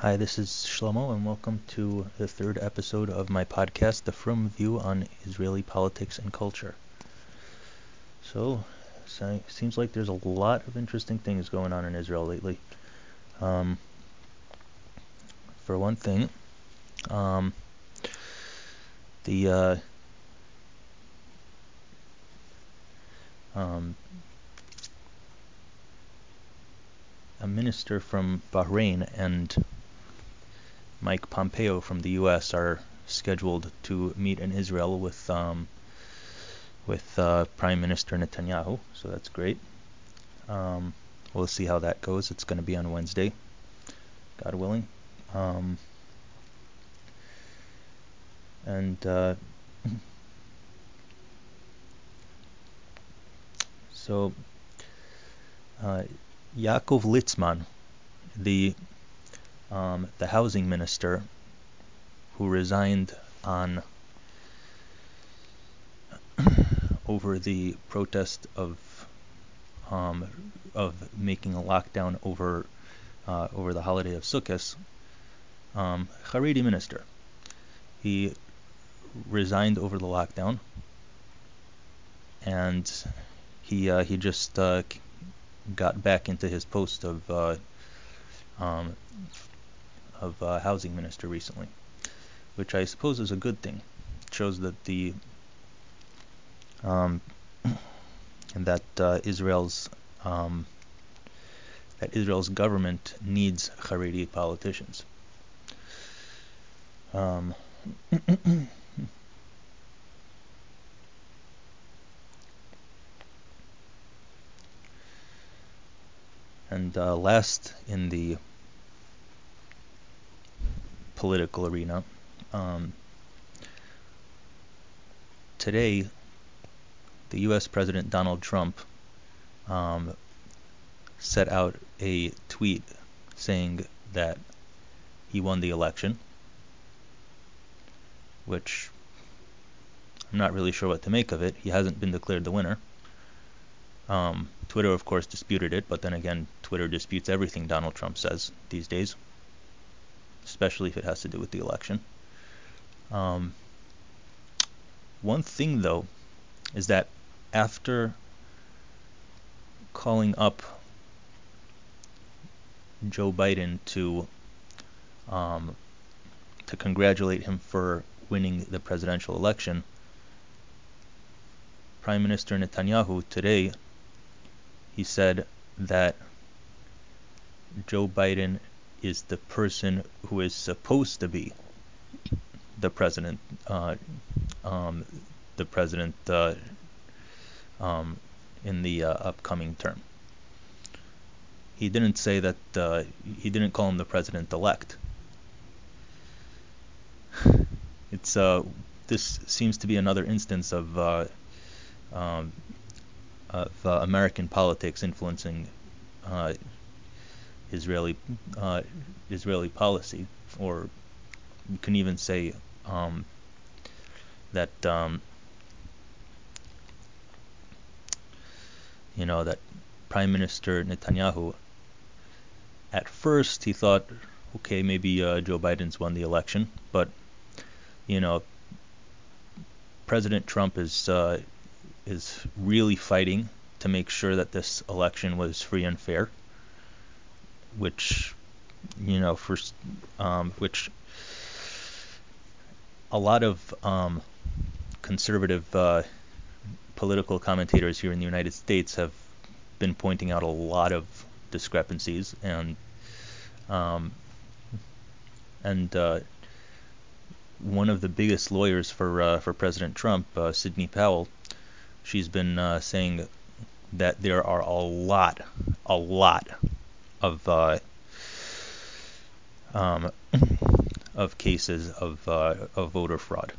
Hi, this is Shlomo, and welcome to the third episode of my podcast, The Frum View on Israeli Politics and Culture. So, so seems like there's a lot of interesting things going on in Israel lately. Um, for one thing, um, the uh, um, a minister from Bahrain and Mike Pompeo from the U.S. are scheduled to meet in Israel with um, with uh, Prime Minister Netanyahu, so that's great. Um, we'll see how that goes. It's going to be on Wednesday, God willing. Um, and uh, so uh, Yaakov Litzman, the um, the housing minister who resigned on over the protest of um, of making a lockdown over uh, over the holiday of Sukkot, um, Haredi minister. He resigned over the lockdown, and he uh, he just uh, got back into his post of uh, um, of uh, housing minister recently, which I suppose is a good thing. It shows that the um, that uh, Israel's um, that Israel's government needs Haredi politicians. Um, and uh, last in the political arena. Um, today, the U.S. President Donald Trump um, set out a tweet saying that he won the election, which I'm not really sure what to make of it. He hasn't been declared the winner. Um, Twitter, of course, disputed it, but then again, Twitter disputes everything Donald Trump says these days especially if it has to do with the election. Um, one thing, though, is that after calling up Joe Biden to um, to congratulate him for winning the presidential election, Prime Minister Netanyahu today he said that Joe Biden is the person who is supposed to be the president, uh, um, the president uh, um, in the uh, upcoming term. He didn't say that. Uh, he didn't call him the president elect. It's uh, this seems to be another instance of uh, um, of American politics influencing Israeli uh, Israeli policy, or you can even say um, that um, you know that Prime Minister Netanyahu at first he thought, okay, maybe uh, Joe Biden's won the election, but you know President Trump is uh, is really fighting to make sure that this election was free and fair which you know for um, which a lot of um, conservative uh, political commentators here in the United States have been pointing out a lot of discrepancies and um, and uh, one of the biggest lawyers for uh, for President Trump, uh, Sidney Powell, she's been uh, saying that there are a lot, a lot of uh, um, of cases of uh, of voter fraud.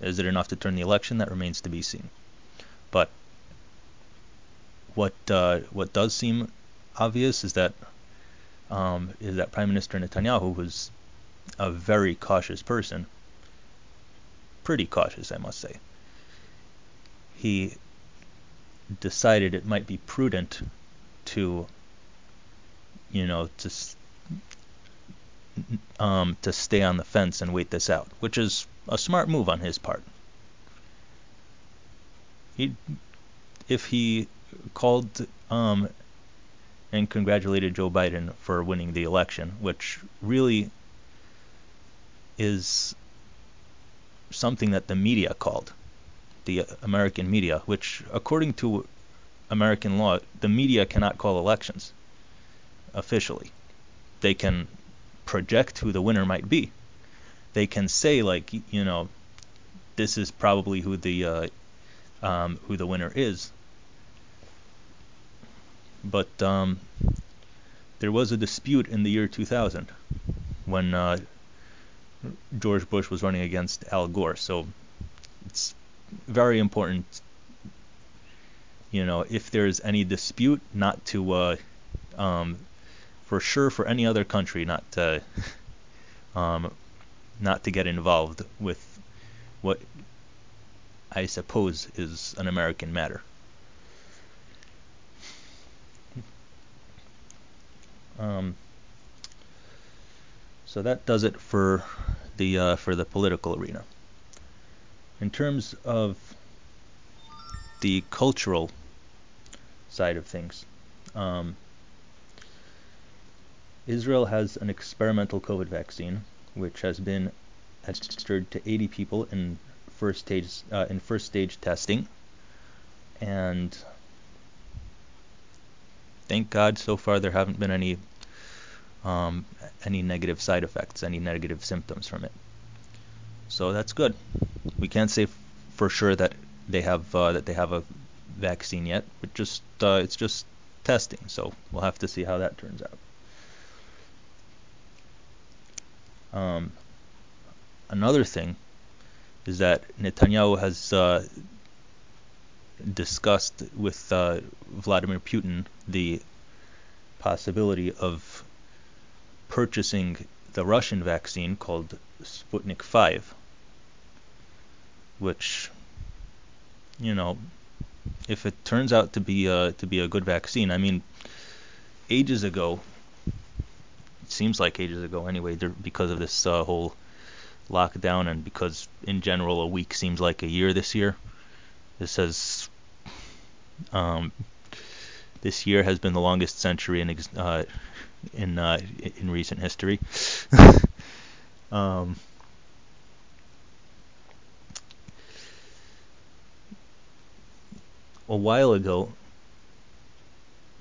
Is it enough to turn the election? That remains to be seen. But what uh, what does seem obvious is that um, is that Prime Minister Netanyahu was a very cautious person, pretty cautious, I must say. He decided it might be prudent to you know, to um, to stay on the fence and wait this out, which is a smart move on his part. He, if he called um, and congratulated Joe Biden for winning the election, which really is something that the media called, the American media, which, according to American law, the media cannot call elections officially. They can project who the winner might be. They can say like, you know, this is probably who the uh, um, who the winner is. But um, there was a dispute in the year 2000 when uh, George Bush was running against Al Gore. So it's very important, you know, if there's any dispute, not to, uh, um, for sure, for any other country, not to, um, not to get involved with what I suppose is an American matter. Um, so that does it for the uh, for the political arena. In terms of the cultural side of things, um, Israel has an experimental COVID vaccine, which has been administered to 80 people in first stage uh, in first stage testing, and thank God so far there haven't been any um, any negative side effects, any negative symptoms from it. So that's good. We can't say f- for sure that they have uh, that they have a vaccine yet, but just uh, it's just testing. So we'll have to see how that turns out. Um, another thing is that Netanyahu has uh, discussed with uh, Vladimir Putin the possibility of purchasing the Russian vaccine called Sputnik 5, which, you know, if it turns out to be a, to be a good vaccine, I mean, ages ago, seems like ages ago anyway, because of this uh, whole lockdown and because in general a week seems like a year this year. This has um, this year has been the longest century in uh, in uh, in recent history. um, a while ago,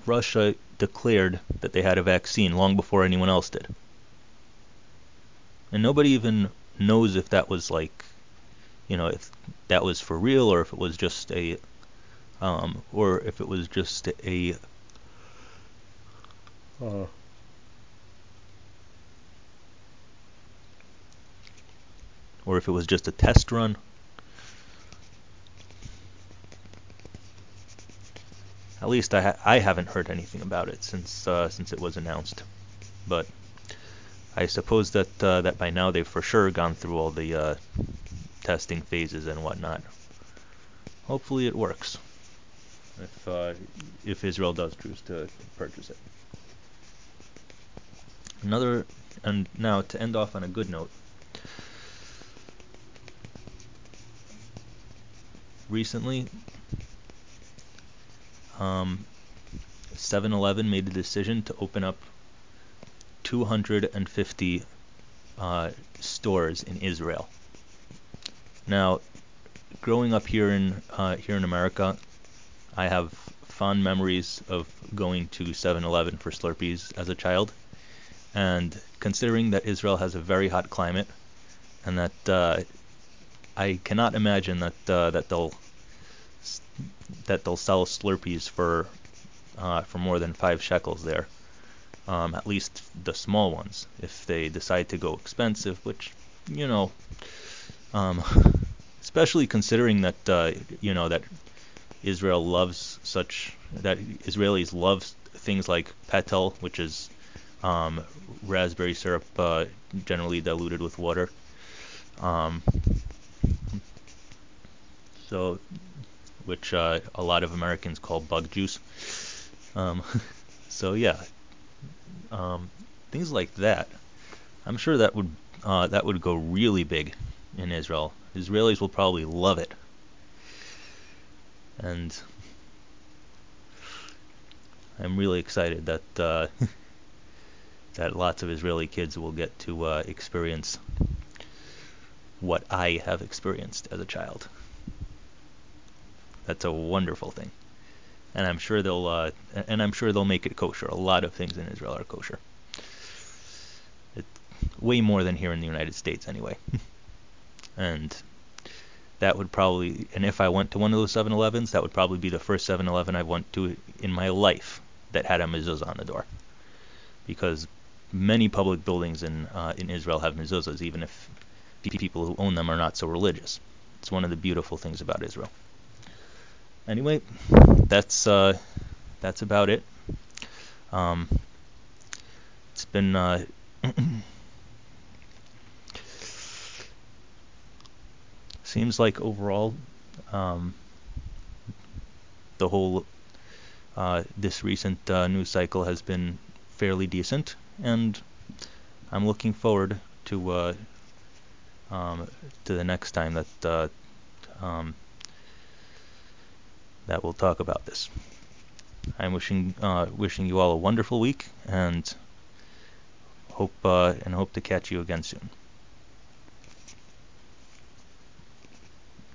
Russia declared that they had a vaccine long before anyone else did. And nobody even knows if that was like, you know, if that was for real or if it was just a, um, or if it was just a, uh, or if it was just a test run. At least I, ha- I haven't heard anything about it since uh, since it was announced, but I suppose that uh, that by now they've for sure gone through all the uh, testing phases and whatnot. Hopefully it works. If uh, if Israel does choose to purchase it. Another and now to end off on a good note, recently. Um, 7-Eleven made the decision to open up 250 uh, stores in Israel. Now, growing up here in uh, here in America, I have fond memories of going to 7-Eleven for Slurpees as a child, and considering that Israel has a very hot climate, and that uh, I cannot imagine that uh, that they'll that they'll sell Slurpees for uh, for more than five shekels there. Um, at least the small ones. If they decide to go expensive, which you know, um, especially considering that uh, you know that Israel loves such that Israelis love things like petel, which is um, raspberry syrup uh, generally diluted with water. Um, so which uh, a lot of Americans call bug juice. Um, so yeah, um, things like that I'm sure that would uh, that would go really big in Israel. Israelis will probably love it, and I'm really excited that uh, that lots of Israeli kids will get to uh, experience what I have experienced as a child. That's a wonderful thing, and I'm sure they'll uh, and I'm sure they'll make it kosher. A lot of things in Israel are kosher. It, way more than here in the United States, anyway. and that would probably, and if I went to one of those 7-Elevens, that would probably be the first 7-Eleven I went to in my life that had a mezuzah on the door, because many public buildings in uh, in Israel have mezuzahs, even if the people who own them are not so religious. It's one of the beautiful things about Israel. Anyway, that's uh, that's about it. Um, it's been uh, seems like overall um, the whole uh, this recent uh, news cycle has been fairly decent, and I'm looking forward to uh, um, to the next time that uh, um, that we'll talk about this. I'm wishing uh, wishing you all a wonderful week, and hope uh, and hope to catch you again soon.